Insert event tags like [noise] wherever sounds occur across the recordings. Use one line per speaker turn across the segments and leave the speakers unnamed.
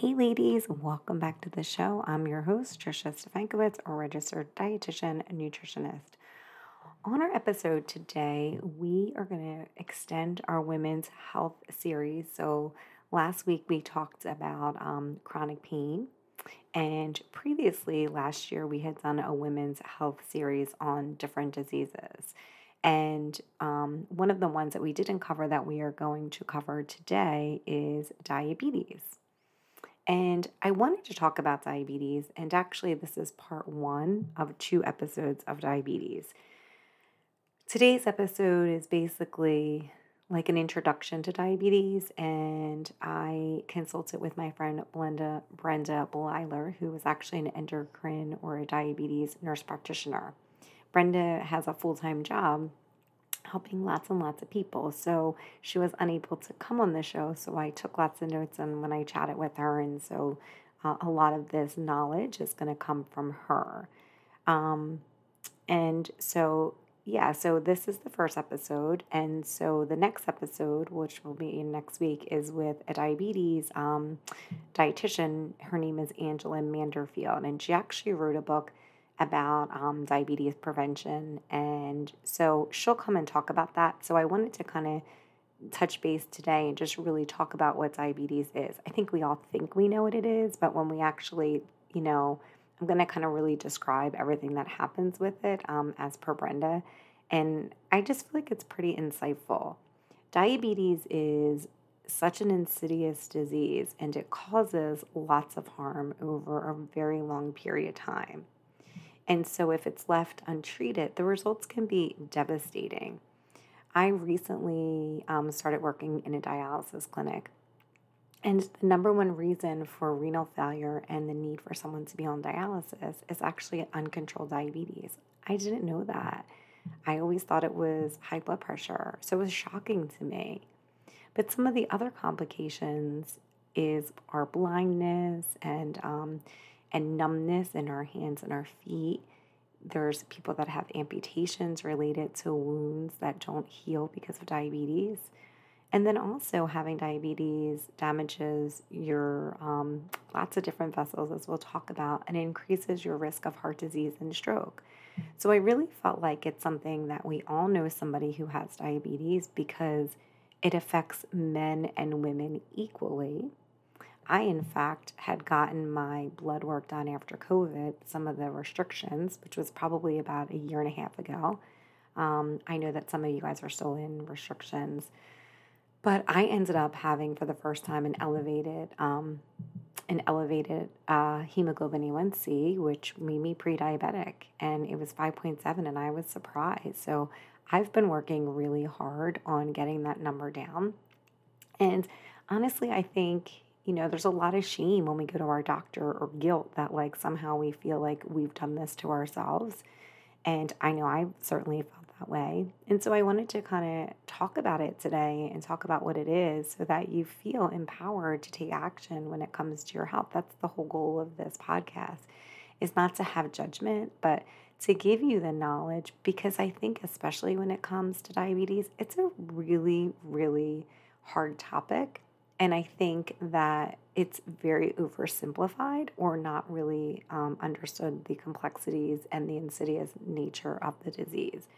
Hey, ladies, welcome back to the show. I'm your host, Trisha Stefankowitz, a registered dietitian and nutritionist. On our episode today, we are going to extend our women's health series. So, last week we talked about um, chronic pain, and previously last year we had done a women's health series on different diseases. And um, one of the ones that we didn't cover that we are going to cover today is diabetes. And I wanted to talk about diabetes, and actually, this is part one of two episodes of diabetes. Today's episode is basically like an introduction to diabetes, and I consulted with my friend Brenda Brenda Bleiler, who is actually an endocrine or a diabetes nurse practitioner. Brenda has a full time job helping lots and lots of people. So she was unable to come on the show. So I took lots of notes and when I chatted with her. And so uh, a lot of this knowledge is going to come from her. Um, and so, yeah, so this is the first episode. And so the next episode, which will be next week, is with a diabetes um, dietitian. Her name is Angela Manderfield. And she actually wrote a book about um, diabetes prevention. And so she'll come and talk about that. So I wanted to kind of touch base today and just really talk about what diabetes is. I think we all think we know what it is, but when we actually, you know, I'm going to kind of really describe everything that happens with it um, as per Brenda. And I just feel like it's pretty insightful. Diabetes is such an insidious disease and it causes lots of harm over a very long period of time. And so, if it's left untreated, the results can be devastating. I recently um, started working in a dialysis clinic. And the number one reason for renal failure and the need for someone to be on dialysis is actually uncontrolled diabetes. I didn't know that. I always thought it was high blood pressure. So it was shocking to me. But some of the other complications is our blindness and um, and numbness in our hands and our feet. There's people that have amputations related to wounds that don't heal because of diabetes. And then also, having diabetes damages your um, lots of different vessels, as we'll talk about, and increases your risk of heart disease and stroke. So, I really felt like it's something that we all know somebody who has diabetes because it affects men and women equally. I, in fact, had gotten my blood work done after COVID, some of the restrictions, which was probably about a year and a half ago. Um, I know that some of you guys are still in restrictions, but I ended up having for the first time an elevated, um, an elevated uh, hemoglobin A1C, which made me pre-diabetic, and it was 5.7, and I was surprised. So I've been working really hard on getting that number down, and honestly, I think you know, there's a lot of shame when we go to our doctor or guilt that like somehow we feel like we've done this to ourselves. And I know I certainly felt that way. And so I wanted to kind of talk about it today and talk about what it is so that you feel empowered to take action when it comes to your health. That's the whole goal of this podcast is not to have judgment, but to give you the knowledge because I think especially when it comes to diabetes, it's a really really hard topic and I think that it's very oversimplified or not really um, understood the complexities and the insidious nature of the disease.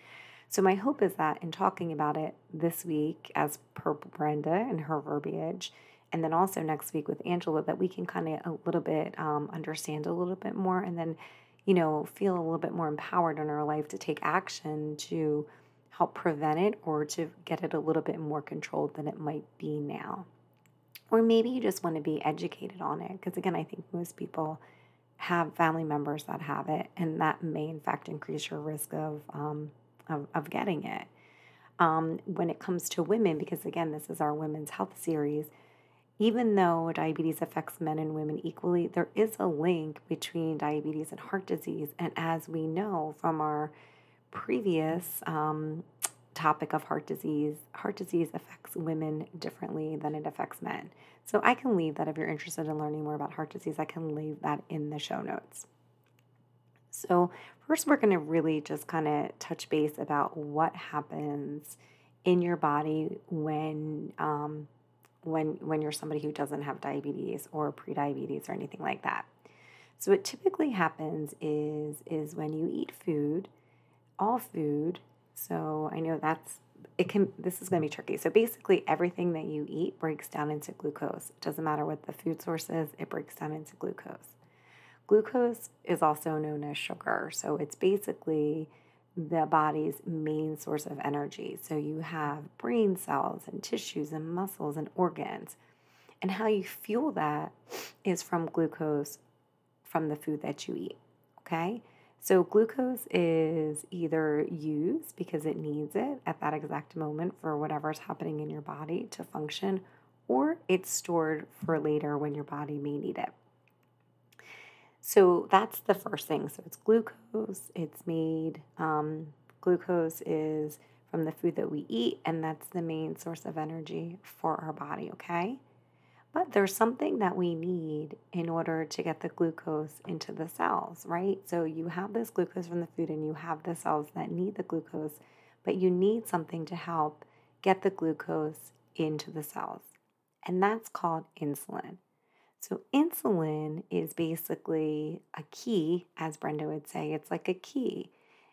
So, my hope is that in talking about it this week, as per Brenda and her verbiage, and then also next week with Angela, that we can kind of a little bit um, understand a little bit more and then, you know, feel a little bit more empowered in our life to take action to help prevent it or to get it a little bit more controlled than it might be now. Or maybe you just want to be educated on it. Because again, I think most people have family members that have it, and that may in fact increase your risk of, um, of, of, getting it. Um, when it comes to women, because again, this is our women's health series, even though diabetes affects men and women equally, there is a link between diabetes and heart disease. And as we know from our previous um, topic of heart disease, heart disease affects women differently than it affects men. So I can leave that if you're interested in learning more about heart disease, I can leave that in the show notes. So, first, we're going to really just kind of touch base about what happens in your body when um, when when you're somebody who doesn't have diabetes or prediabetes or anything like that. So what typically happens is is when you eat food, all food. So I know that's it can this is going to be tricky. So basically everything that you eat breaks down into glucose. It doesn't matter what the food source is, it breaks down into glucose. Glucose is also known as sugar. So it's basically the body's main source of energy. So you have brain cells and tissues and muscles and organs. And how you fuel that is from glucose from the food that you eat. Okay? So glucose is either used because it needs it at that exact moment for whatever's happening in your body to function, or it's stored for later when your body may need it. So that's the first thing. So it's glucose. It's made, um, glucose is from the food that we eat, and that's the main source of energy for our body, okay? But there's something that we need in order to get the glucose into the cells, right? So you have this glucose from the food and you have the cells that need the glucose, but you need something to help get the glucose into the cells. And that's called insulin. So, insulin is basically a key, as Brenda would say, it's like a key.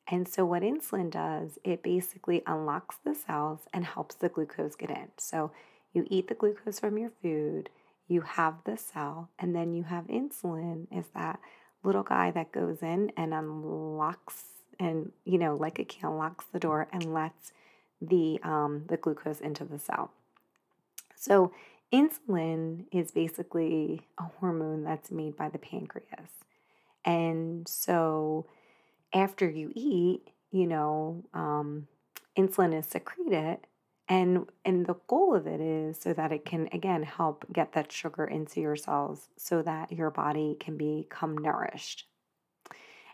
And so, what insulin does, it basically unlocks the cells and helps the glucose get in. So, you eat the glucose from your food, you have the cell, and then you have insulin, is that little guy that goes in and unlocks and you know like a key unlocks the door and lets the um, the glucose into the cell so Insulin is basically a hormone that's made by the pancreas. And so after you eat, you know, um, insulin is secreted. And, and the goal of it is so that it can, again, help get that sugar into your cells so that your body can become nourished.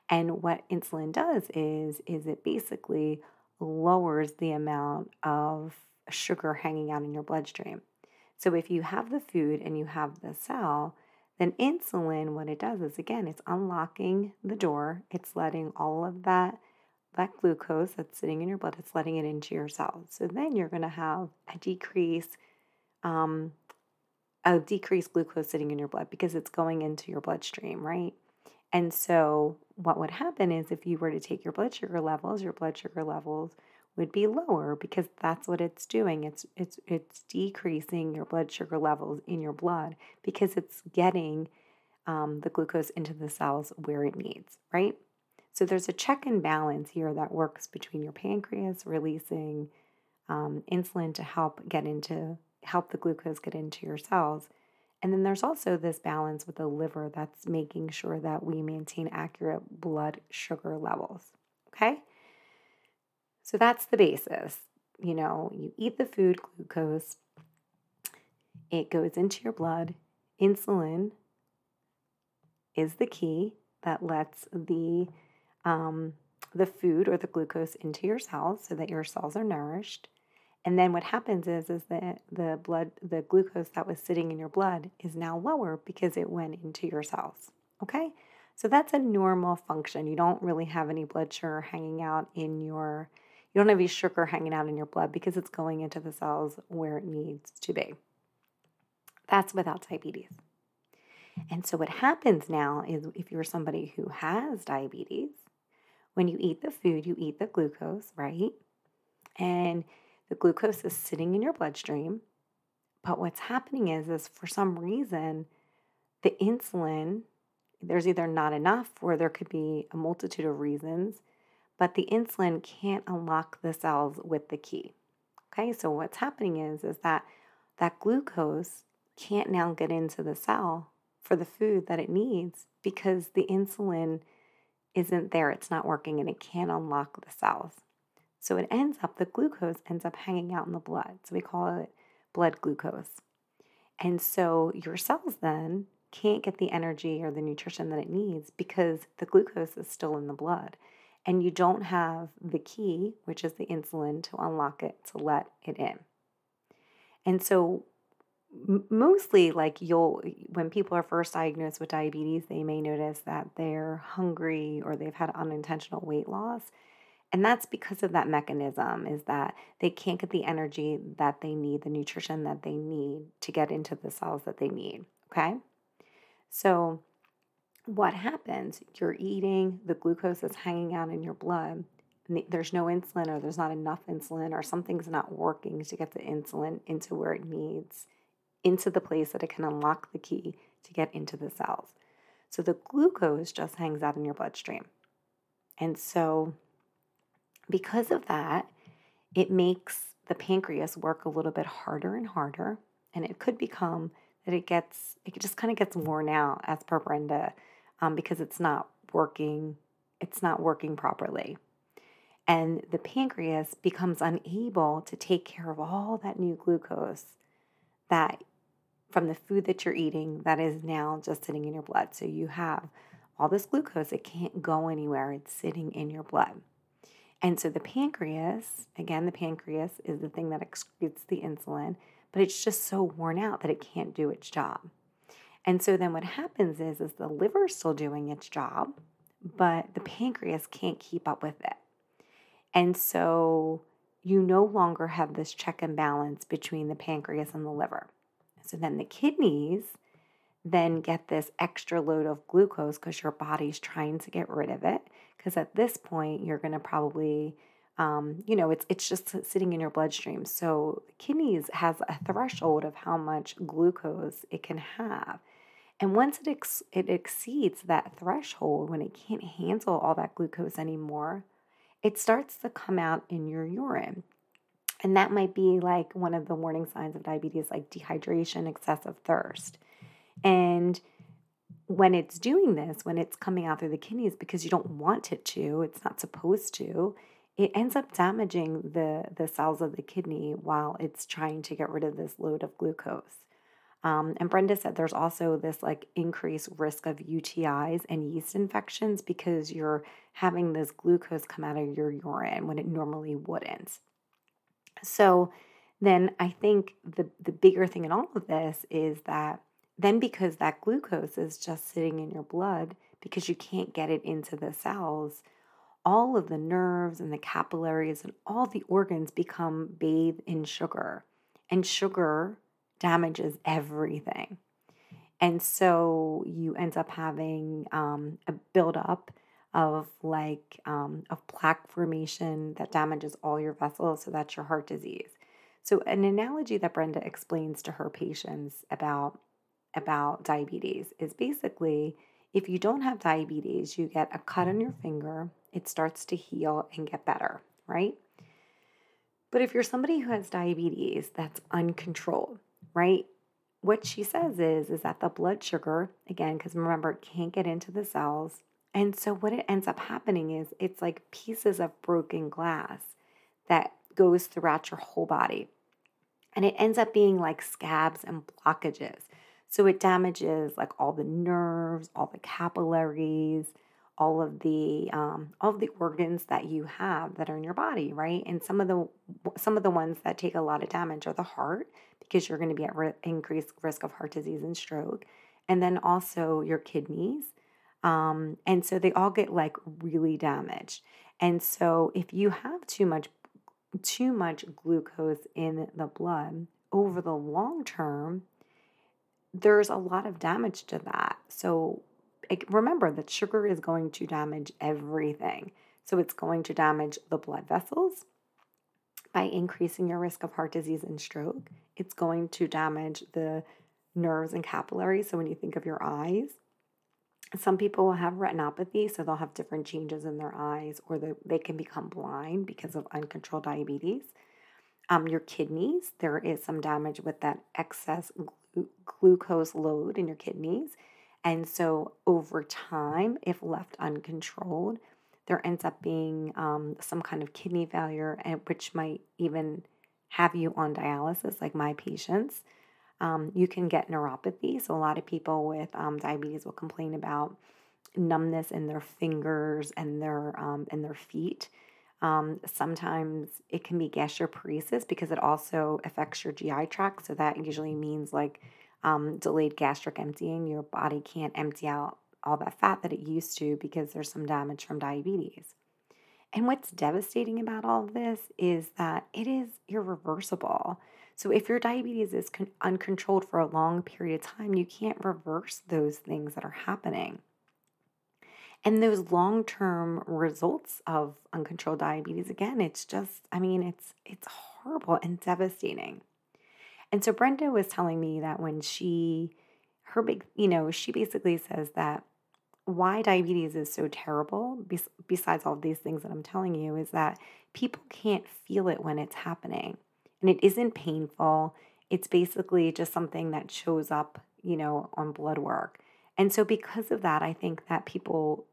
And what insulin does is, is it basically lowers the amount of sugar hanging out in your bloodstream. So if you have the food and you have the cell, then insulin, what it does is again, it's unlocking the door. It's letting all of that that glucose that's sitting in your blood, it's letting it into your cells. So then you're going to have a decrease, um, a decreased glucose sitting in your blood because it's going into your bloodstream, right? And so what would happen is if you were to take your blood sugar levels, your blood sugar levels would be lower because that's what it's doing. It's it's it's decreasing your blood sugar levels in your blood because it's getting um, the glucose into the cells where it needs, right? So there's a check and balance here that works between your pancreas releasing um, insulin to help get into help the glucose get into your cells. And then there's also this balance with the liver that's making sure that we maintain accurate blood sugar levels. Okay? So that's the basis. You know, you eat the food, glucose, it goes into your blood. Insulin is the key that lets the um, the food or the glucose into your cells so that your cells are nourished. And then what happens is is that the blood the glucose that was sitting in your blood is now lower because it went into your cells. Okay? So that's a normal function. You don't really have any blood sugar hanging out in your you don't have any sugar hanging out in your blood because it's going into the cells where it needs to be. That's without diabetes. And so, what happens now is if you're somebody who has diabetes, when you eat the food, you eat the glucose, right? And the glucose is sitting in your bloodstream. But what's happening is, is for some reason, the insulin, there's either not enough or there could be a multitude of reasons but the insulin can't unlock the cells with the key. Okay, so what's happening is is that that glucose can't now get into the cell for the food that it needs because the insulin isn't there, it's not working and it can't unlock the cells. So it ends up the glucose ends up hanging out in the blood. So we call it blood glucose. And so your cells then can't get the energy or the nutrition that it needs because the glucose is still in the blood and you don't have the key, which is the insulin, to unlock it to let it in. And so, mostly, like you'll, when people are first diagnosed with diabetes, they may notice that they're hungry or they've had unintentional weight loss. and that's because of that mechanism is that they can't get the energy that they need, the nutrition that they need to get into the cells that they need. Okay. So, what happens? You're eating, the glucose is hanging out in your blood. There's no insulin, or there's not enough insulin, or something's not working to get the insulin into where it needs, into the place that it can unlock the key to get into the cells. So, the glucose just hangs out in your bloodstream. And so, because of that, it makes the pancreas work a little bit harder and harder. And it could become that it gets, it just kind of gets worn out, as per Brenda, um, because it's not working, it's not working properly. And the pancreas becomes unable to take care of all that new glucose that from the food that you're eating that is now just sitting in your blood. So you have all this glucose, it can't go anywhere, it's sitting in your blood. And so the pancreas, again, the pancreas is the thing that excretes the insulin, but it's just so worn out that it can't do its job. And so then what happens is is the liver is still doing its job, but the pancreas can't keep up with it. And so you no longer have this check and balance between the pancreas and the liver. So then the kidneys then get this extra load of glucose because your body's trying to get rid of it. Because at this point, you're going to probably, um, you know, it's it's just sitting in your bloodstream. So kidneys has a threshold of how much glucose it can have. And once it ex- it exceeds that threshold, when it can't handle all that glucose anymore, it starts to come out in your urine. And that might be like one of the warning signs of diabetes, like dehydration, excessive thirst. And when it's doing this, when it's coming out through the kidneys because you don't want it to, it's not supposed to, it ends up damaging the, the cells of the kidney while it's trying to get rid of this load of glucose. Um, and Brenda said there's also this like increased risk of UTIs and yeast infections because you're having this glucose come out of your urine when it normally wouldn't. So then I think the the bigger thing in all of this is that then, because that glucose is just sitting in your blood because you can't get it into the cells, all of the nerves and the capillaries and all the organs become bathed in sugar. And sugar damages everything. And so you end up having um, a buildup of like um, of plaque formation that damages all your vessels. So that's your heart disease. So an analogy that Brenda explains to her patients about about diabetes is basically if you don't have diabetes, you get a cut on your finger, it starts to heal and get better, right? But if you're somebody who has diabetes that's uncontrolled, right? What she says is is that the blood sugar, again, because remember it can't get into the cells. And so what it ends up happening is it's like pieces of broken glass that goes throughout your whole body. And it ends up being like scabs and blockages. So it damages like all the nerves, all the capillaries, all of the um, all of the organs that you have that are in your body, right? And some of the some of the ones that take a lot of damage are the heart because you're going to be at re- increased risk of heart disease and stroke, and then also your kidneys. Um, and so they all get like really damaged. And so if you have too much too much glucose in the blood over the long term, there's a lot of damage to that. So remember that sugar is going to damage everything. So it's going to damage the blood vessels by increasing your risk of heart disease and stroke. It's going to damage the nerves and capillaries. So when you think of your eyes, some people will have retinopathy, so they'll have different changes in their eyes, or they can become blind because of uncontrolled diabetes. Um, your kidneys, there is some damage with that excess glucose load in your kidneys. And so, over time, if left uncontrolled, there ends up being um, some kind of kidney failure, and which might even have you on dialysis, like my patients. Um, you can get neuropathy. So, a lot of people with um, diabetes will complain about numbness in their fingers and their um, and their feet. Um, sometimes it can be gastroparesis because it also affects your GI tract. So that usually means like um, delayed gastric emptying. Your body can't empty out all that fat that it used to because there's some damage from diabetes. And what's devastating about all this is that it is irreversible. So if your diabetes is con- uncontrolled for a long period of time, you can't reverse those things that are happening. And those long-term results of uncontrolled diabetes again, it's just I mean, it's it's horrible and devastating. And so Brenda was telling me that when she her big, you know, she basically says that why diabetes is so terrible, besides all these things that I'm telling you, is that people can't feel it when it's happening. And it isn't painful. It's basically just something that shows up, you know, on blood work. And so, because of that, I think that people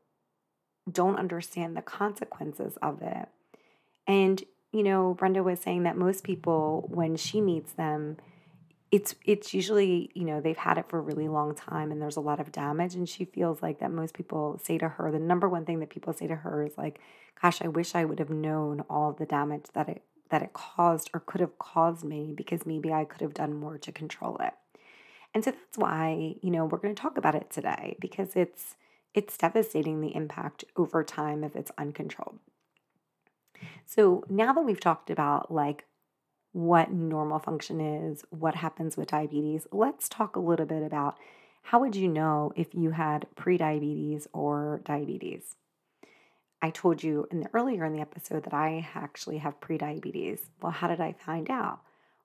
don't understand the consequences of it. And, you know, Brenda was saying that most people, when she meets them, it's it's usually you know they've had it for a really long time and there's a lot of damage and she feels like that most people say to her the number one thing that people say to her is like gosh i wish i would have known all the damage that it that it caused or could have caused me because maybe i could have done more to control it and so that's why you know we're going to talk about it today because it's it's devastating the impact over time if it's uncontrolled so now that we've talked about like what normal function is, what happens with diabetes, let's talk a little bit about how would you know if you had prediabetes or diabetes? I told you in the earlier in the episode that I actually have prediabetes. Well, how did I find out?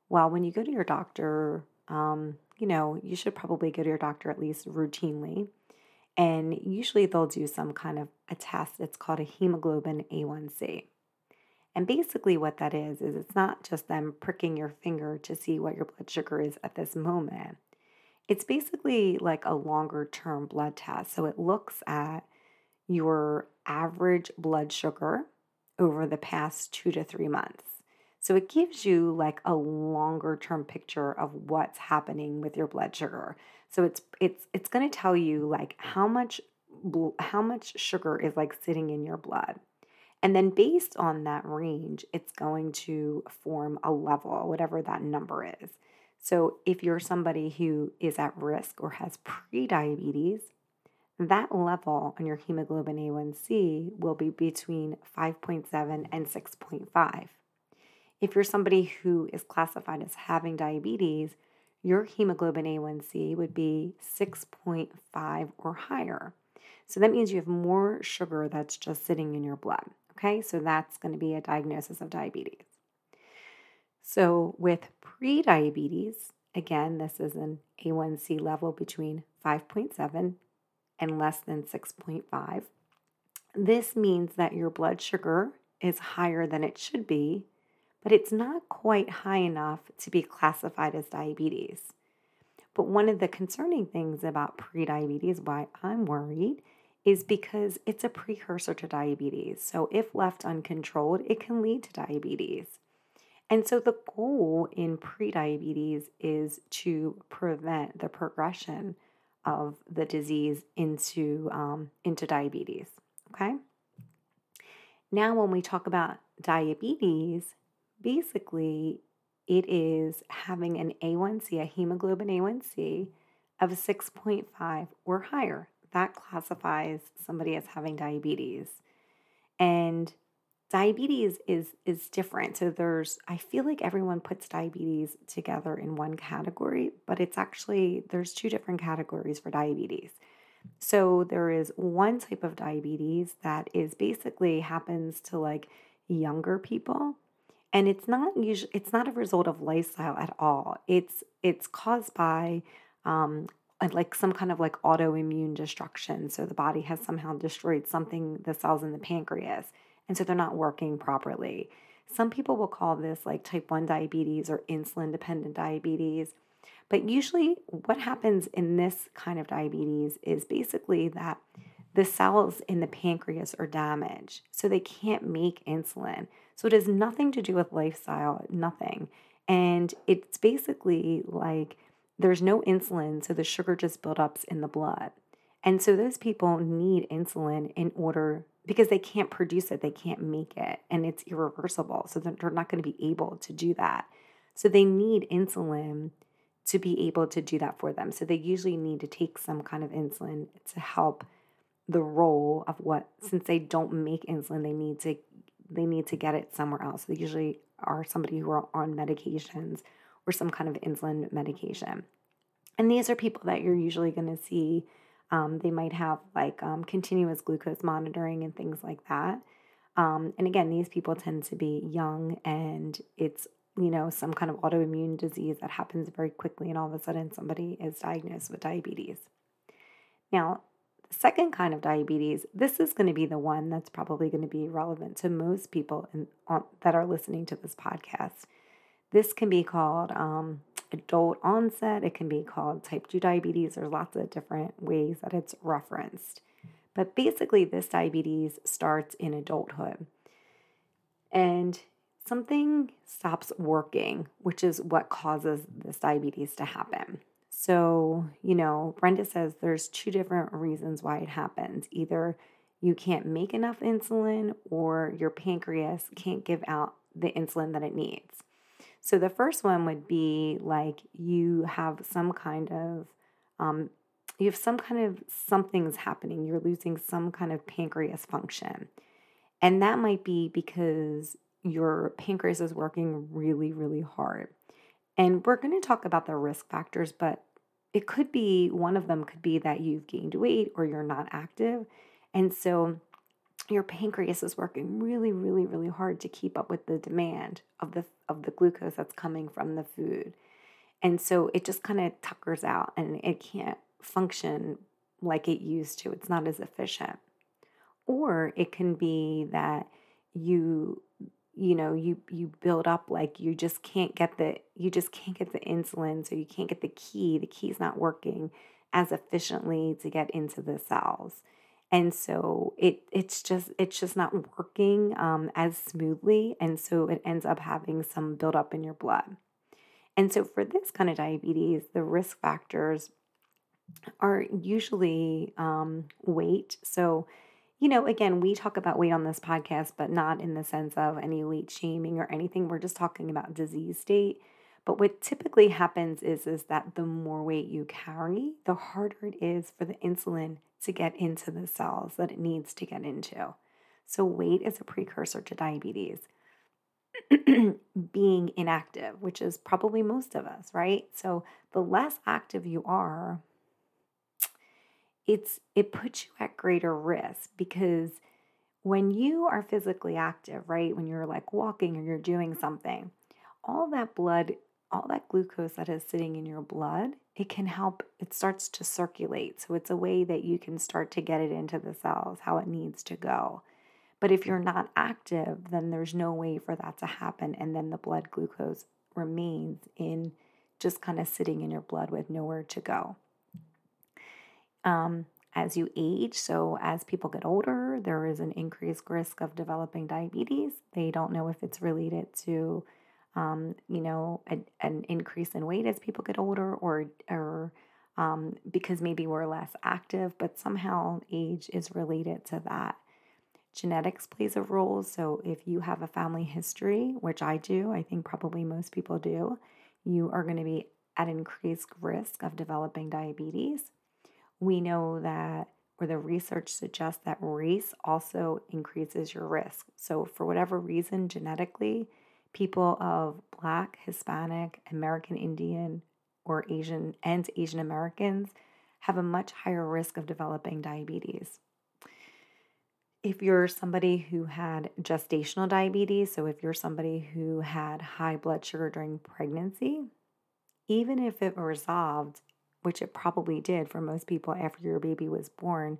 Well, when you go to your doctor, um, you know, you should probably go to your doctor at least routinely. And usually they'll do some kind of a test. It's called a hemoglobin A1C. And basically, what that is, is it's not just them pricking your finger to see what your blood sugar is at this moment. It's basically like a longer term blood test. So it looks at your average blood sugar over the past two to three months. So it gives you like a longer term picture of what's happening with your blood sugar. So it's it's it's going to tell you like how much how much sugar is like sitting in your blood. And then based on that range, it's going to form a level, whatever that number is. So if you're somebody who is at risk or has prediabetes, that level on your hemoglobin A1C will be between 5.7 and 6.5. If you're somebody who is classified as having diabetes, your hemoglobin A1C would be 6.5 or higher. So that means you have more sugar that's just sitting in your blood. Okay, so that's going to be a diagnosis of diabetes. So, with prediabetes, again, this is an A1C level between 5.7 and less than 6.5. This means that your blood sugar is higher than it should be, but it's not quite high enough to be classified as diabetes. But one of the concerning things about prediabetes, why I'm worried, is because it's a precursor to diabetes. So, if left uncontrolled, it can lead to diabetes. And so, the goal in prediabetes is to prevent the progression of the disease into, um, into diabetes. Okay. Now, when we talk about diabetes, basically it is having an A1C, a hemoglobin A1C of 6.5 or higher that classifies somebody as having diabetes. And diabetes is is different. So there's I feel like everyone puts diabetes together in one category, but it's actually there's two different categories for diabetes. So there is one type of diabetes that is basically happens to like younger people and it's not usually it's not a result of lifestyle at all. It's it's caused by um, like some kind of like autoimmune destruction. So the body has somehow destroyed something, the cells in the pancreas, and so they're not working properly. Some people will call this like type 1 diabetes or insulin dependent diabetes. But usually, what happens in this kind of diabetes is basically that the cells in the pancreas are damaged, so they can't make insulin. So it has nothing to do with lifestyle, nothing. And it's basically like there's no insulin, so the sugar just buildups in the blood. And so those people need insulin in order because they can't produce it, they can't make it, and it's irreversible. So they're not going to be able to do that. So they need insulin to be able to do that for them. So they usually need to take some kind of insulin to help the role of what, since they don't make insulin, they need to they need to get it somewhere else. They usually are somebody who are on medications or some kind of insulin medication. And these are people that you're usually going to see. Um, they might have like um, continuous glucose monitoring and things like that. Um, and again, these people tend to be young and it's, you know, some kind of autoimmune disease that happens very quickly, and all of a sudden somebody is diagnosed with diabetes. Now, the second kind of diabetes, this is going to be the one that's probably going to be relevant to most people in, on, that are listening to this podcast. This can be called um, adult onset, it can be called type 2 diabetes. There's lots of different ways that it's referenced. But basically, this diabetes starts in adulthood. And something stops working, which is what causes this diabetes to happen. So, you know, Brenda says there's two different reasons why it happens. Either you can't make enough insulin or your pancreas can't give out the insulin that it needs. So, the first one would be like you have some kind of, um, you have some kind of something's happening. You're losing some kind of pancreas function. And that might be because your pancreas is working really, really hard. And we're going to talk about the risk factors, but it could be one of them could be that you've gained weight or you're not active. And so your pancreas is working really really really hard to keep up with the demand of the of the glucose that's coming from the food. And so it just kind of tuckers out and it can't function like it used to. It's not as efficient. Or it can be that you you know you you build up like you just can't get the you just can't get the insulin so you can't get the key the key's not working as efficiently to get into the cells and so it it's just it's just not working um, as smoothly and so it ends up having some buildup in your blood and so for this kind of diabetes the risk factors are usually um, weight so you know, again, we talk about weight on this podcast, but not in the sense of any weight shaming or anything. We're just talking about disease state. But what typically happens is, is that the more weight you carry, the harder it is for the insulin to get into the cells that it needs to get into. So, weight is a precursor to diabetes. [clears throat] Being inactive, which is probably most of us, right? So, the less active you are, it's it puts you at greater risk because when you are physically active, right? When you're like walking or you're doing something, all that blood, all that glucose that is sitting in your blood, it can help, it starts to circulate. So it's a way that you can start to get it into the cells how it needs to go. But if you're not active, then there's no way for that to happen. And then the blood glucose remains in just kind of sitting in your blood with nowhere to go um, as you age. So, as people get older, there is an increased risk of developing diabetes. They don't know if it's related to, um, you know, a, an increase in weight as people get older, or or um, because maybe we're less active, but somehow age is related to that. Genetics plays a role. So, if you have a family history, which I do, I think probably most people do, you are going to be at increased risk of developing diabetes we know that, or the research suggests that race also increases your risk. So, for whatever reason, genetically, people of Black, Hispanic, American Indian, or Asian and Asian Americans have a much higher risk of developing diabetes. If you're somebody who had gestational diabetes, so if you're somebody who had high blood sugar during pregnancy, even if it resolved which it probably did for most people after your baby was born,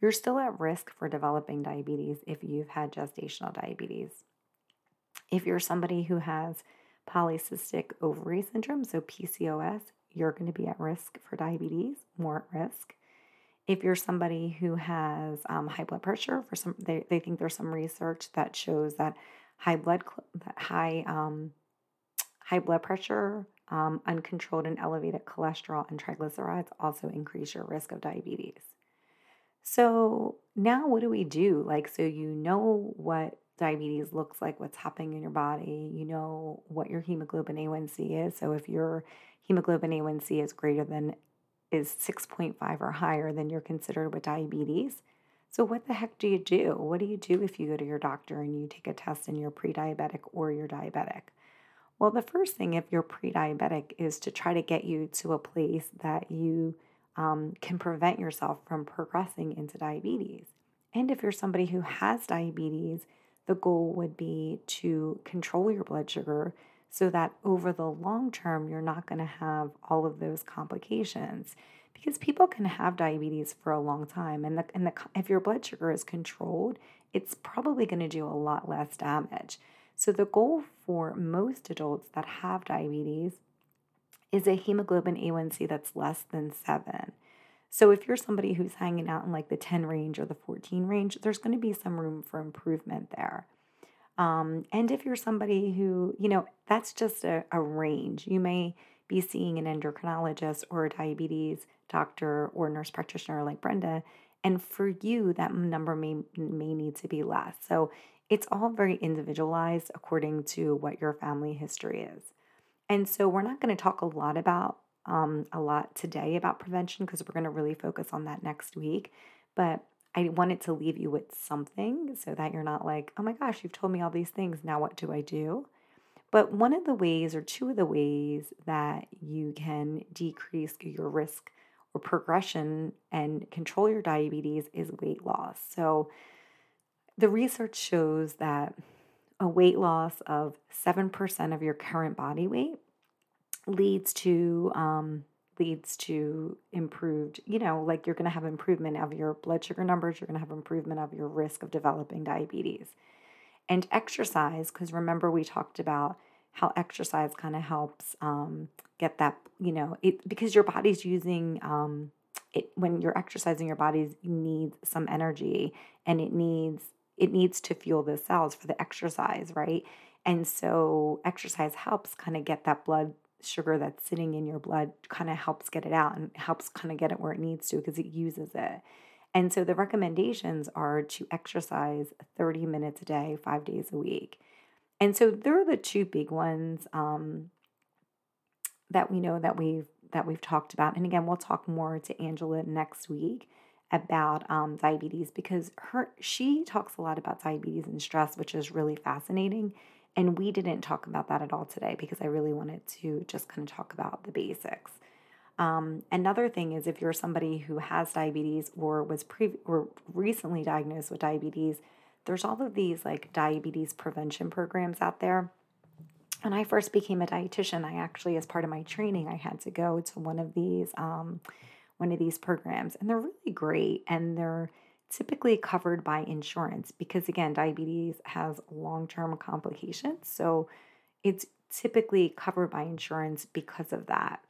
you're still at risk for developing diabetes if you've had gestational diabetes. If you're somebody who has polycystic ovary syndrome, so PCOS, you're going to be at risk for diabetes, more at risk. If you're somebody who has um, high blood pressure, for some, they, they think there's some research that shows that high blood, that high um, high blood pressure um, uncontrolled and elevated cholesterol and triglycerides also increase your risk of diabetes. So, now what do we do? Like, so you know what diabetes looks like, what's happening in your body, you know what your hemoglobin A1C is. So, if your hemoglobin A1C is greater than is 6.5 or higher, then you're considered with diabetes. So, what the heck do you do? What do you do if you go to your doctor and you take a test and you're pre diabetic or you're diabetic? Well, the first thing, if you're pre diabetic, is to try to get you to a place that you um, can prevent yourself from progressing into diabetes. And if you're somebody who has diabetes, the goal would be to control your blood sugar so that over the long term, you're not going to have all of those complications. Because people can have diabetes for a long time, and, the, and the, if your blood sugar is controlled, it's probably going to do a lot less damage. So, the goal for most adults that have diabetes is a hemoglobin A1C that's less than seven. So, if you're somebody who's hanging out in like the 10 range or the 14 range, there's going to be some room for improvement there. Um, and if you're somebody who, you know, that's just a, a range, you may be seeing an endocrinologist or a diabetes doctor or nurse practitioner like Brenda. And for you, that number may, may need to be less. So it's all very individualized according to what your family history is. And so we're not going to talk a lot about um, a lot today about prevention because we're going to really focus on that next week. But I wanted to leave you with something so that you're not like, oh my gosh, you've told me all these things. Now what do I do? But one of the ways, or two of the ways that you can decrease your risk or progression and control your diabetes is weight loss. So the research shows that a weight loss of 7% of your current body weight leads to um, leads to improved you know like you're going to have improvement of your blood sugar numbers you're going to have improvement of your risk of developing diabetes. And exercise because remember we talked about how exercise kind of helps um, get that you know it because your body's using um, it when you're exercising your body needs some energy and it needs it needs to fuel the cells for the exercise right? And so exercise helps kind of get that blood sugar that's sitting in your blood kind of helps get it out and helps kind of get it where it needs to because it uses it. And so the recommendations are to exercise 30 minutes a day, five days a week. And so there are the two big ones um, that we know that we've that we've talked about. And again, we'll talk more to Angela next week about um, diabetes because her she talks a lot about diabetes and stress, which is really fascinating. And we didn't talk about that at all today because I really wanted to just kind of talk about the basics. Um, another thing is if you're somebody who has diabetes or was pre or recently diagnosed with diabetes, there's all of these like diabetes prevention programs out there. When I first became a dietitian, I actually, as part of my training, I had to go to one of these um, one of these programs, and they're really great, and they're typically covered by insurance because, again, diabetes has long term complications. So it's typically covered by insurance because of that.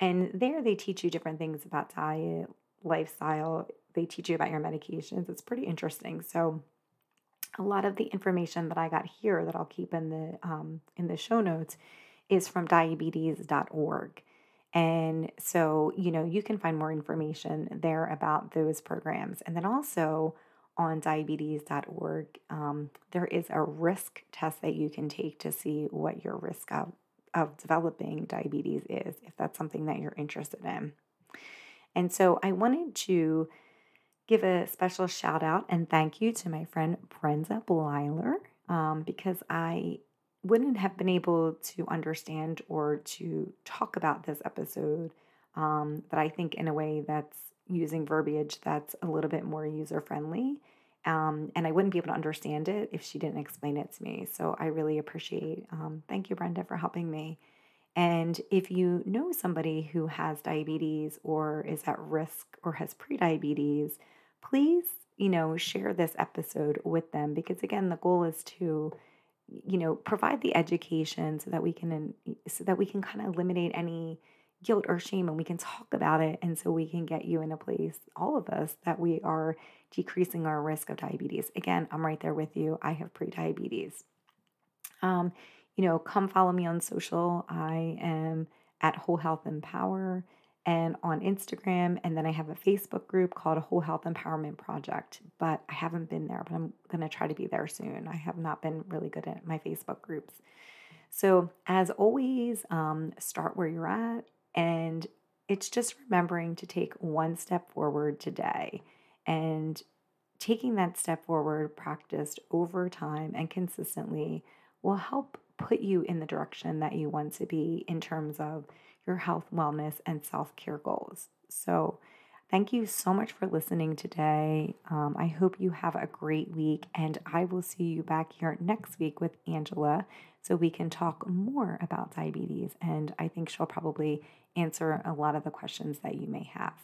And there they teach you different things about diet, lifestyle, they teach you about your medications. It's pretty interesting. So a lot of the information that I got here that I'll keep in the um, in the show notes is from diabetes.org. And so, you know, you can find more information there about those programs. And then also on diabetes.org, um, there is a risk test that you can take to see what your risk of, of developing diabetes is, if that's something that you're interested in. And so I wanted to give a special shout out and thank you to my friend Brenda Bleiler um, because I wouldn't have been able to understand or to talk about this episode um, that I think in a way that's using verbiage that's a little bit more user friendly. Um, and I wouldn't be able to understand it if she didn't explain it to me. So I really appreciate. Um, thank you, Brenda, for helping me. And if you know somebody who has diabetes or is at risk or has prediabetes, please, you know, share this episode with them because again, the goal is to you know provide the education so that we can so that we can kind of eliminate any guilt or shame and we can talk about it and so we can get you in a place all of us that we are decreasing our risk of diabetes. Again i'm right there with you. I have pre-diabetes. Um, you know come follow me on social. I am at whole health empower and on Instagram. And then I have a Facebook group called Whole Health Empowerment Project, but I haven't been there, but I'm going to try to be there soon. I have not been really good at my Facebook groups. So, as always, um, start where you're at. And it's just remembering to take one step forward today and taking that step forward, practiced over time and consistently, will help put you in the direction that you want to be in terms of your health, wellness, and self care goals. So, thank you so much for listening today. Um, I hope you have a great week, and I will see you back here next week with Angela so we can talk more about diabetes. And I think she'll probably answer a lot of the questions that you may have.